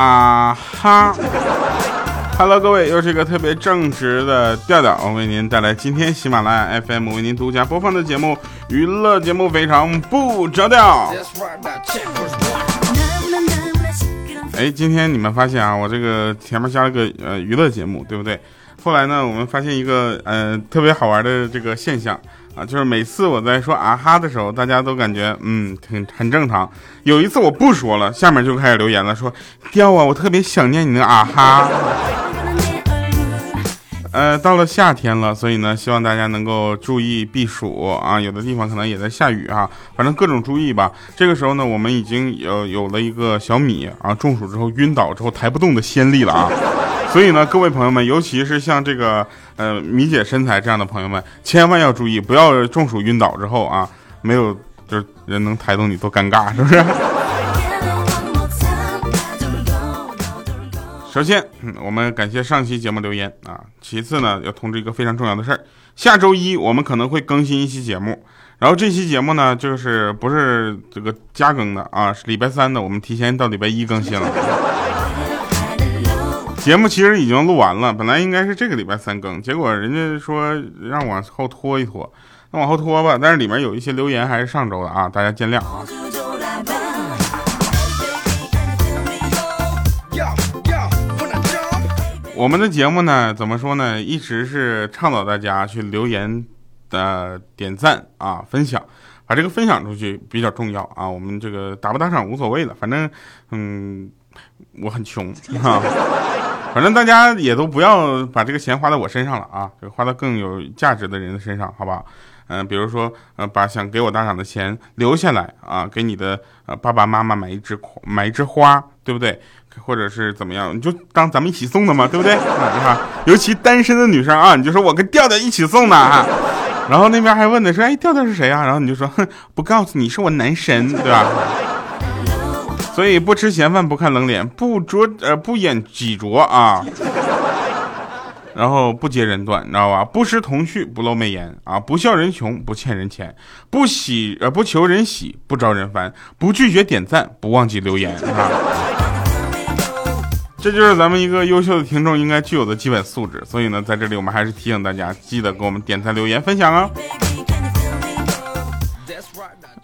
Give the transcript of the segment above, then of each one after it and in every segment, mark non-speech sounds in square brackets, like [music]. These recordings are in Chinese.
啊哈，Hello，各位，又是一个特别正直的调调，我为您带来今天喜马拉雅 FM 为您独家播放的节目，娱乐节目非常不着调。哎，今天你们发现啊，我这个前面加了个呃娱乐节目，对不对？后来呢，我们发现一个呃特别好玩的这个现象啊，就是每次我在说啊哈的时候，大家都感觉嗯很很正常。有一次我不说了，下面就开始留言了，说掉啊，我特别想念你的啊哈。呃，到了夏天了，所以呢，希望大家能够注意避暑啊。有的地方可能也在下雨啊，反正各种注意吧。这个时候呢，我们已经有有了一个小米啊，中暑之后晕倒之后抬不动的先例了啊。[laughs] 所以呢，各位朋友们，尤其是像这个呃米姐身材这样的朋友们，千万要注意，不要中暑晕倒之后啊，没有就是人能抬动你，多尴尬，是不是？[laughs] 首先，我们感谢上期节目留言啊。其次呢，要通知一个非常重要的事儿，下周一我们可能会更新一期节目。然后这期节目呢，就是不是这个加更的啊，是礼拜三的，我们提前到礼拜一更新了。节目其实已经录完了，本来应该是这个礼拜三更，结果人家说让往后拖一拖，那往后拖吧。但是里面有一些留言还是上周的啊，大家见谅啊。我们的节目呢，怎么说呢？一直是倡导大家去留言的点赞啊，分享，把这个分享出去比较重要啊。我们这个打不打赏无所谓了，反正嗯，我很穷啊，反正大家也都不要把这个钱花在我身上了啊，就花到更有价值的人的身上，好不好？嗯，比如说呃，把想给我打赏的钱留下来啊，给你的呃爸爸妈妈买一支买一支花，对不对？或者是怎么样，你就当咱们一起送的嘛，对不对？啊，尤其单身的女生啊，你就说我跟调调一起送的啊。然后那边还问的说，哎，调调是谁啊？然后你就说，哼，不告诉你是我男神，对吧？所以不吃闲饭不看冷脸，不着呃不演己着啊。然后不揭人段，你知道吧？不识童趣不露媚颜啊，不笑人穷不欠人钱，不喜呃不求人喜不招人烦，不拒绝点赞不忘记留言啊。这就是咱们一个优秀的听众应该具有的基本素质，所以呢，在这里我们还是提醒大家，记得给我们点赞、留言、分享啊。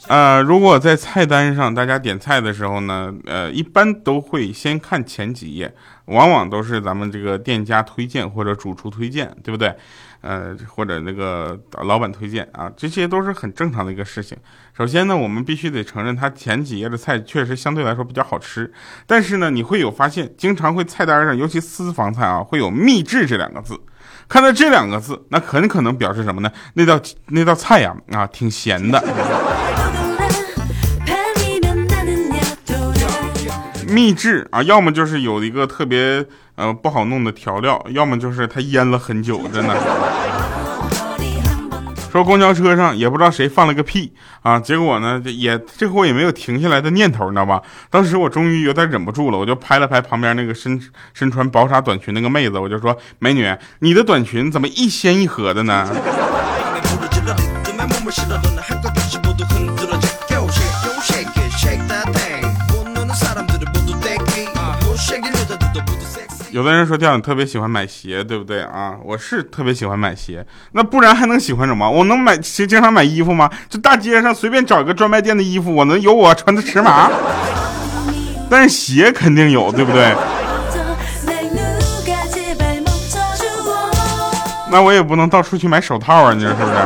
呃，如果在菜单上大家点菜的时候呢，呃，一般都会先看前几页，往往都是咱们这个店家推荐或者主厨推荐，对不对？呃，或者那个老板推荐啊，这些都是很正常的一个事情。首先呢，我们必须得承认，它前几页的菜确实相对来说比较好吃。但是呢，你会有发现，经常会菜单上，尤其私房菜啊，会有“秘制”这两个字。看到这两个字，那很可能表示什么呢？那道那道菜呀，啊，挺咸的。秘制啊，要么就是有一个特别呃不好弄的调料，要么就是它腌了很久，[laughs] 真的。说公交车上也不知道谁放了个屁啊，结果呢也这货也没有停下来的念头，你知道吧？当时我终于有点忍不住了，我就拍了拍旁边那个身身穿薄纱短裙那个妹子，我就说：“美女，你的短裙怎么一掀一合的呢？” [laughs] 有的人说调你特别喜欢买鞋，对不对啊？我是特别喜欢买鞋，那不然还能喜欢什么？我能买经常买衣服吗？就大街上随便找一个专卖店的衣服，我能有我穿的尺码？但是鞋肯定有，对不对？那我也不能到处去买手套啊，你说是不是？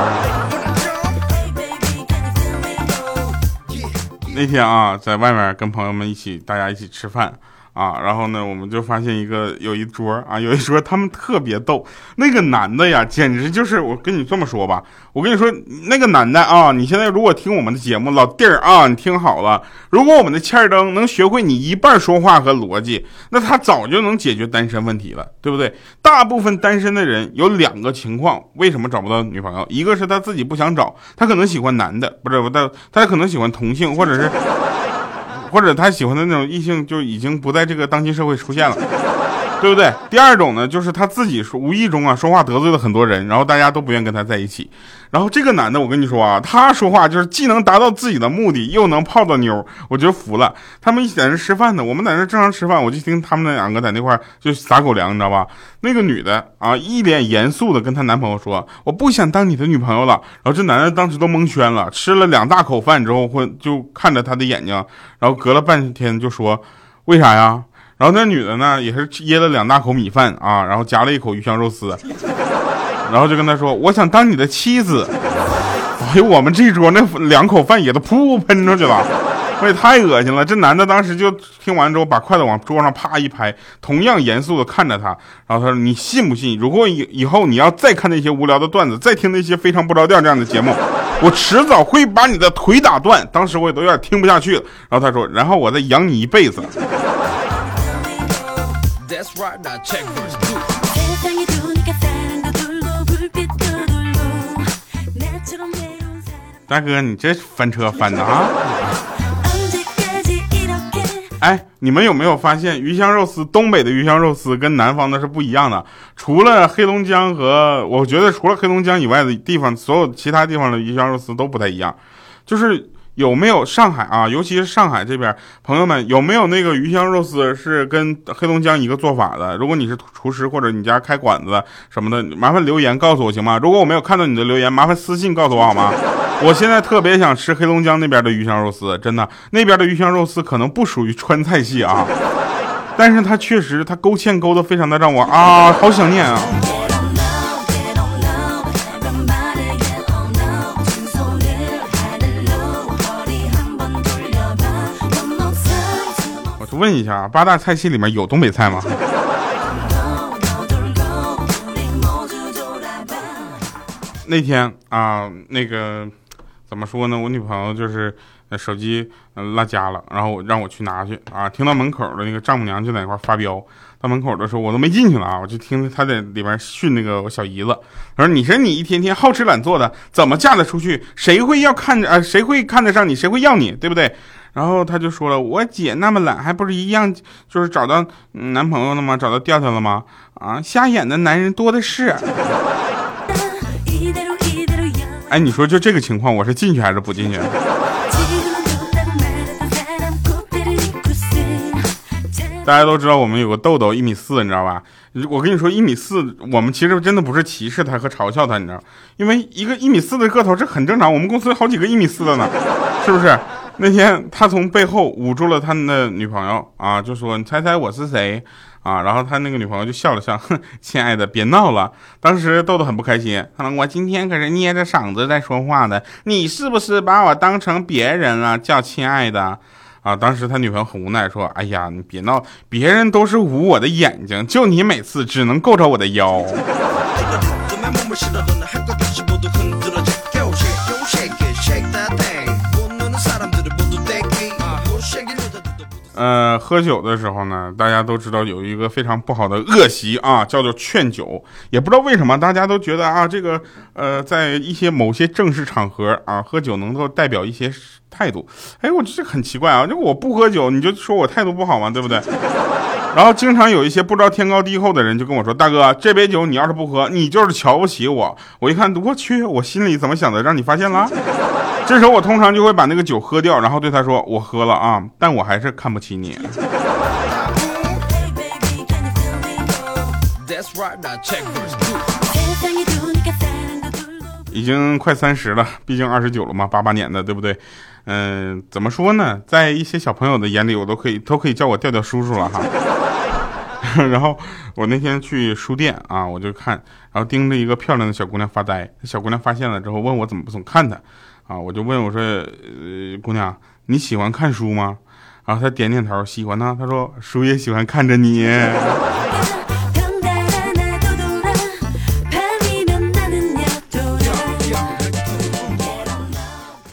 那天啊，在外面跟朋友们一起，大家一起吃饭。啊，然后呢，我们就发现一个有一桌啊，有一桌他们特别逗，那个男的呀，简直就是我跟你这么说吧，我跟你说那个男的啊，你现在如果听我们的节目，老弟儿啊，你听好了，如果我们的欠儿灯能学会你一半说话和逻辑，那他早就能解决单身问题了，对不对？大部分单身的人有两个情况，为什么找不到女朋友？一个是他自己不想找，他可能喜欢男的，不是不，他他可能喜欢同性，或者是。或者他喜欢的那种异性就已经不在这个当今社会出现了，对不对？第二种呢，就是他自己说无意中啊说话得罪了很多人，然后大家都不愿跟他在一起。然后这个男的，我跟你说啊，他说话就是既能达到自己的目的，又能泡到妞，我就服了。他们一起在那吃饭呢，我们在那正常吃饭，我就听他们那两个在那块就撒狗粮，你知道吧？那个女的啊，一脸严肃的跟她男朋友说：“我不想当你的女朋友了。”然后这男的当时都蒙圈了，吃了两大口饭之后，会就看着他的眼睛，然后隔了半天就说：“为啥呀？”然后那女的呢，也是噎了两大口米饭啊，然后夹了一口鱼香肉丝。然后就跟他说：“我想当你的妻子。”哎呦，我们这桌那两口饭也都噗喷出去了，我也太恶心了。这男的当时就听完之后，把筷子往桌上啪一拍，同样严肃的看着他，然后他说：“你信不信？如果以以后你要再看那些无聊的段子，再听那些非常不着调这样的节目，我迟早会把你的腿打断。”当时我也都有点听不下去了。然后他说：“然后我再养你一辈子。”大哥，你这翻车翻的啊！哎，你们有没有发现鱼香肉丝，东北的鱼香肉丝跟南方的是不一样的？除了黑龙江和我觉得除了黑龙江以外的地方，所有其他地方的鱼香肉丝都不太一样，就是。有没有上海啊？尤其是上海这边，朋友们有没有那个鱼香肉丝是跟黑龙江一个做法的？如果你是厨师或者你家开馆子什么的，麻烦留言告诉我行吗？如果我没有看到你的留言，麻烦私信告诉我好吗？我现在特别想吃黑龙江那边的鱼香肉丝，真的，那边的鱼香肉丝可能不属于川菜系啊，但是它确实它勾芡勾的非常的让我啊，好想念啊。问一下，八大菜系里面有东北菜吗？那天啊，那个怎么说呢？我女朋友就是手机落家了，然后让我去拿去啊。听到门口的那个丈母娘就在那块发飙，到门口的时候我都没进去了啊，我就听她在里边训那个我小姨子，她说：“你说你一天天好吃懒做的，怎么嫁得出去？谁会要看着啊？谁会看得上你？谁会要你？对不对？”然后他就说了：“我姐那么懒，还不是一样，就是找到男朋友了吗？找到调调了吗？啊，瞎眼的男人多的是。”哎，你说就这个情况，我是进去还是不进去？大家都知道我们有个豆豆一米四，你知道吧？我跟你说一米四，我们其实真的不是歧视他和嘲笑他，你知道？因为一个一米四的个头这很正常，我们公司好几个一米四的呢，是不是？那天他从背后捂住了他的女朋友啊，就说：“你猜猜我是谁啊？”然后他那个女朋友就笑了笑，哼，亲爱的，别闹了。当时豆豆很不开心，他说：“我今天可是捏着嗓子在说话的，你是不是把我当成别人了？叫亲爱的啊？”当时他女朋友很无奈说：“哎呀，你别闹，别人都是捂我的眼睛，就你每次只能够着我的腰。[laughs] ”呃，喝酒的时候呢，大家都知道有一个非常不好的恶习啊，叫做劝酒。也不知道为什么，大家都觉得啊，这个呃，在一些某些正式场合啊，喝酒能够代表一些态度。哎，我这很奇怪啊，就我不喝酒，你就说我态度不好吗？对不对？然后经常有一些不知道天高地厚的人就跟我说：“大哥，这杯酒你要是不喝，你就是瞧不起我。”我一看，我去，我心里怎么想的，让你发现了？这时候我通常就会把那个酒喝掉，然后对他说：“我喝了啊，但我还是看不起你。”已经快三十了，毕竟二十九了嘛，八八年的，对不对？嗯，怎么说呢？在一些小朋友的眼里，我都可以都可以叫我调调叔叔了哈。[laughs] 然后我那天去书店啊，我就看，然后盯着一个漂亮的小姑娘发呆。小姑娘发现了之后，问我怎么不总看她啊？我就问我说：“呃，姑娘，你喜欢看书吗？”然后她点点头，喜欢呢。她说：“书也喜欢看着你。”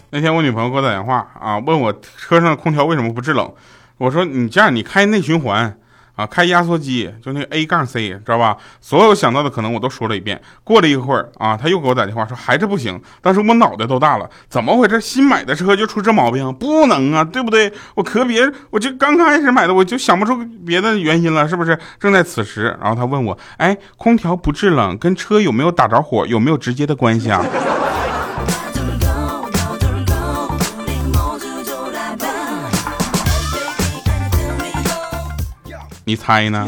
那天我女朋友给我打电话啊，问我车上空调为什么不制冷。我说你这样，你开内循环啊，开压缩机，就那个 A 杠 C，知道吧？所有想到的可能我都说了一遍。过了一会儿啊，他又给我打电话说还是不行。当时我脑袋都大了，怎么回事？新买的车就出这毛病？不能啊，对不对？我可别，我就刚开始买的，我就想不出别的原因了，是不是？正在此时，然后他问我，哎，空调不制冷跟车有没有打着火，有没有直接的关系啊？你猜呢？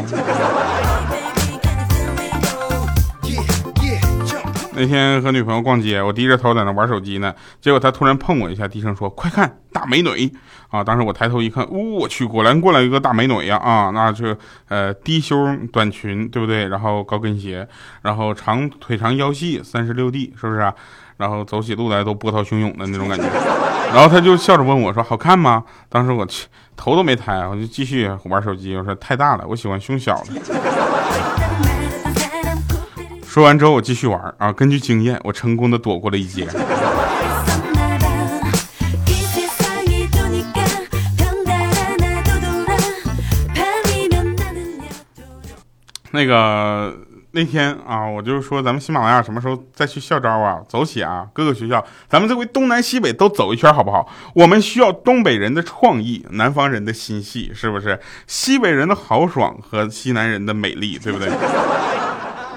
那天和女朋友逛街，我低着头在那玩手机呢，结果她突然碰我一下，低声说：“快看，大美女！”啊，当时我抬头一看，我去，果然过来一个大美女呀！啊，那就呃低胸短裙，对不对？然后高跟鞋，然后长腿长腰细，三十六 D，是不是？然后走起路来都波涛汹涌的那种感觉。然后他就笑着问我说：“好看吗？”当时我去。头都没抬，我就继续玩手机。我说太大了，我喜欢胸小的。说完之后，我继续玩啊。根据经验，我成功的躲过了一劫。那个。那天啊，我就是说咱们喜马拉雅什么时候再去校招啊？走起啊，各个学校，咱们这回东南西北都走一圈好不好？我们需要东北人的创意，南方人的心细，是不是？西北人的豪爽和西南人的美丽，对不对？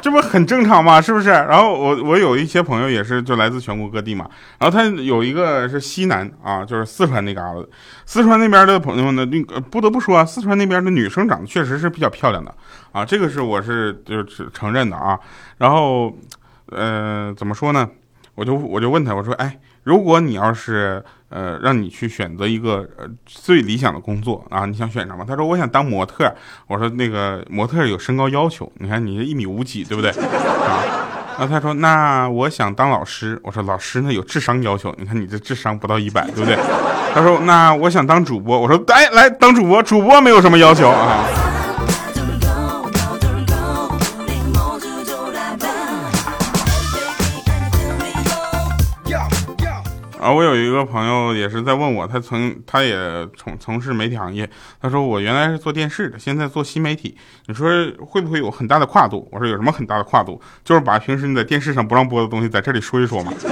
这不很正常吗？是不是？然后我我有一些朋友也是，就来自全国各地嘛。然后他有一个是西南啊，就是四川那嘎子。四川那边的朋友们呢，那个不得不说啊，四川那边的女生长得确实是比较漂亮的啊，这个是我是就是承认的啊。然后，呃，怎么说呢？我就我就问他，我说，哎，如果你要是。呃，让你去选择一个呃最理想的工作啊，你想选什么？他说我想当模特。我说那个模特有身高要求，你看你是一米五几，对不对？[laughs] 啊，然后他说那我想当老师。我说老师呢有智商要求，你看你这智商不到一百，对不对？他说那我想当主播。我说哎来当主播，主播没有什么要求啊。啊，我有一个朋友也是在问我，他曾他也从从事媒体行业，他说我原来是做电视的，现在做新媒体，你说会不会有很大的跨度？我说有什么很大的跨度？就是把平时你在电视上不让播的东西在这里说一说嘛。[laughs]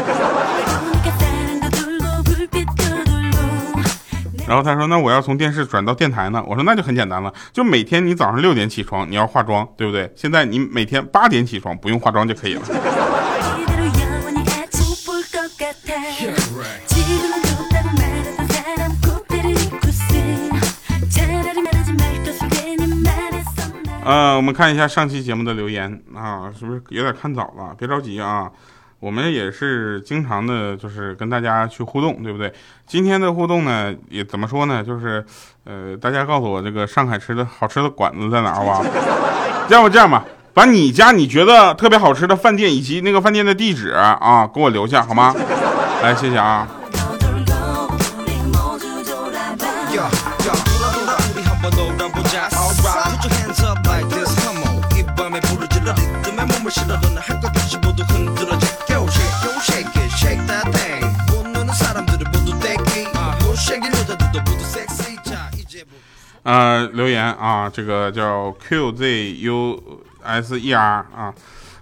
然后他说那我要从电视转到电台呢？我说那就很简单了，就每天你早上六点起床，你要化妆，对不对？现在你每天八点起床，不用化妆就可以了。我们看一下上期节目的留言啊，是不是有点看早了？别着急啊，我们也是经常的，就是跟大家去互动，对不对？今天的互动呢，也怎么说呢？就是，呃，大家告诉我这个上海吃的好吃的馆子在哪儿吧？[laughs] 要不这样吧，把你家你觉得特别好吃的饭店以及那个饭店的地址啊，给我留下好吗？来，谢谢啊。呃，留言啊，这个叫 QZUSER 啊。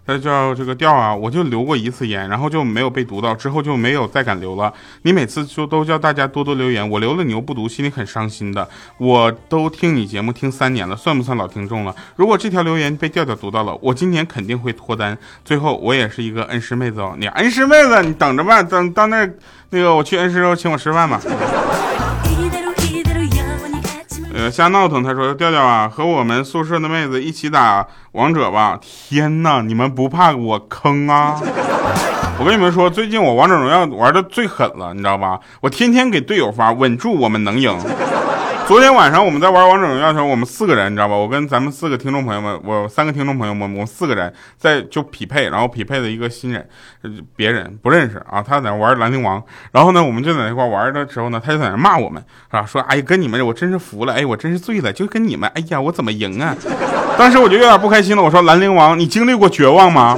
他叫这个调啊，我就留过一次言，然后就没有被读到，之后就没有再敢留了。你每次就都叫大家多多留言，我留了你又不读，心里很伤心的。我都听你节目听三年了，算不算老听众了？如果这条留言被调调读到了，我今年肯定会脱单。最后我也是一个恩师妹子哦，你恩师妹子，你等着吧，等到那那个我去恩师时候请我吃饭吧。瞎闹腾。他说：“调调啊，和我们宿舍的妹子一起打王者吧。”天哪，你们不怕我坑啊？我跟你们说，最近我王者荣耀玩的最狠了，你知道吧？我天天给队友发，稳住，我们能赢。昨天晚上我们在玩王者荣耀的时候，我们四个人，你知道吧？我跟咱们四个听众朋友们，我三个听众朋友们，我们四个人在就匹配，然后匹配的一个新人，别人不认识啊，他在那玩兰陵王，然后呢，我们就在那块玩的时候呢，他就在那骂我们，是吧？说哎，跟你们我真是服了，哎，我真是醉了，就跟你们，哎呀，我怎么赢啊？当时我就有点不开心了，我说兰陵王，你经历过绝望吗？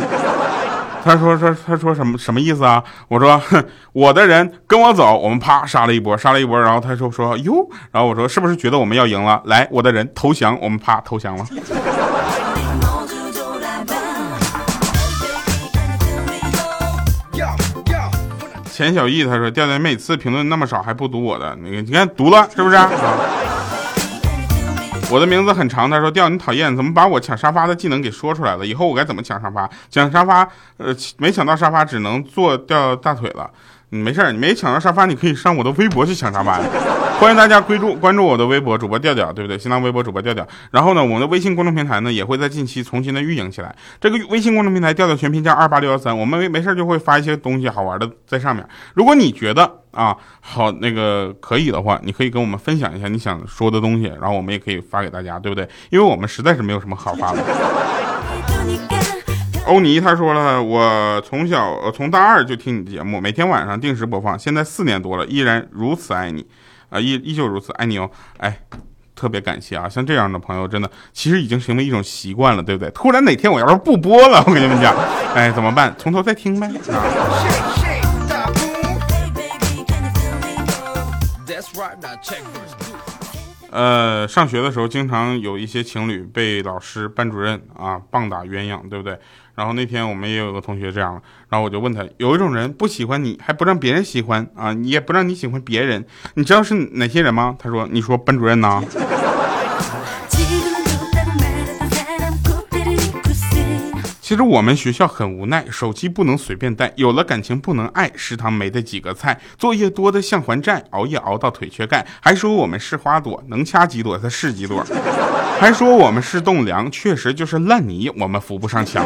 他说说他说什么什么意思啊？我说哼，我的人跟我走，我们啪杀了一波，杀了一波，然后他说说哟，然后我说是不是觉得我们要赢了？来，我的人投降，我们啪投降了。钱小艺他说调调每次评论那么少还不读我的那个，你看读了是不是？我的名字很长，他说调你讨厌，怎么把我抢沙发的技能给说出来了？以后我该怎么抢沙发？抢沙发，呃，没抢到沙发，只能坐掉大腿了。嗯，没事儿你没抢到沙发，你可以上我的微博去抢沙发。[laughs] 欢迎大家关注关注我的微博主播调调，对不对？新浪微博主播调调。然后呢，我们的微信公众平台呢也会在近期重新的运营起来。这个微信公众平台调调全拼加二八六幺三，我们没没事就会发一些东西好玩的在上面。如果你觉得啊好那个可以的话，你可以跟我们分享一下你想说的东西，然后我们也可以发给大家，对不对？因为我们实在是没有什么好发的。欧尼他说了，我从小从大二就听你的节目，每天晚上定时播放，现在四年多了，依然如此爱你，啊依依旧如此爱你哦，哎，特别感谢啊，像这样的朋友真的其实已经成为一种习惯了，对不对？突然哪天我要是不播了，我跟你们讲，[laughs] 哎怎么办？从头再听呗。呃，上学的时候经常有一些情侣被老师、班主任啊棒打鸳鸯，对不对？然后那天我们也有个同学这样，然后我就问他，有一种人不喜欢你还不让别人喜欢啊，你也不让你喜欢别人，你知道是哪些人吗？他说，你说班主任呐。其实我们学校很无奈，手机不能随便带，有了感情不能爱，食堂没的几个菜，作业多的像还债，熬夜熬到腿缺钙，还说我们是花朵，能掐几朵它是几朵，[laughs] 还说我们是栋梁，确实就是烂泥，我们扶不上墙。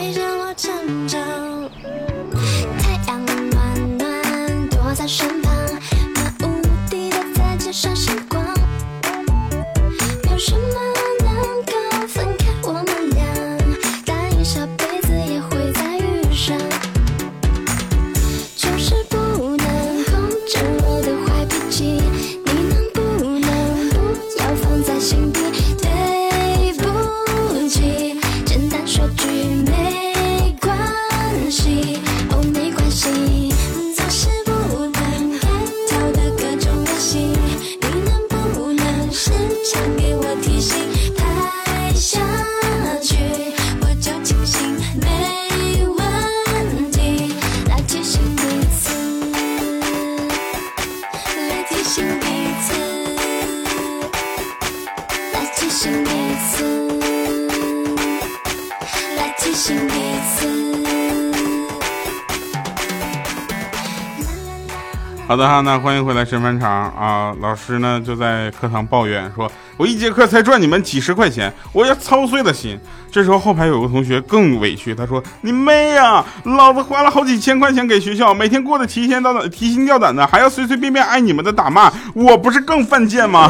Listen. 好的哈，那欢迎回来神返场啊！老师呢就在课堂抱怨说：“我一节课才赚你们几十块钱，我要操碎了心。”这时候后排有个同学更委屈，他说：“你妹呀！老子花了好几千块钱给学校，每天过得提心吊胆、提心吊胆的，还要随随便便挨你们的打骂，我不是更犯贱吗？”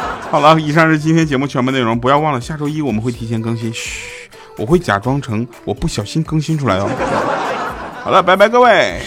[laughs] 好了，以上是今天节目全部内容，不要忘了下周一我们会提前更新。嘘，我会假装成我不小心更新出来哦。好了，拜拜各位。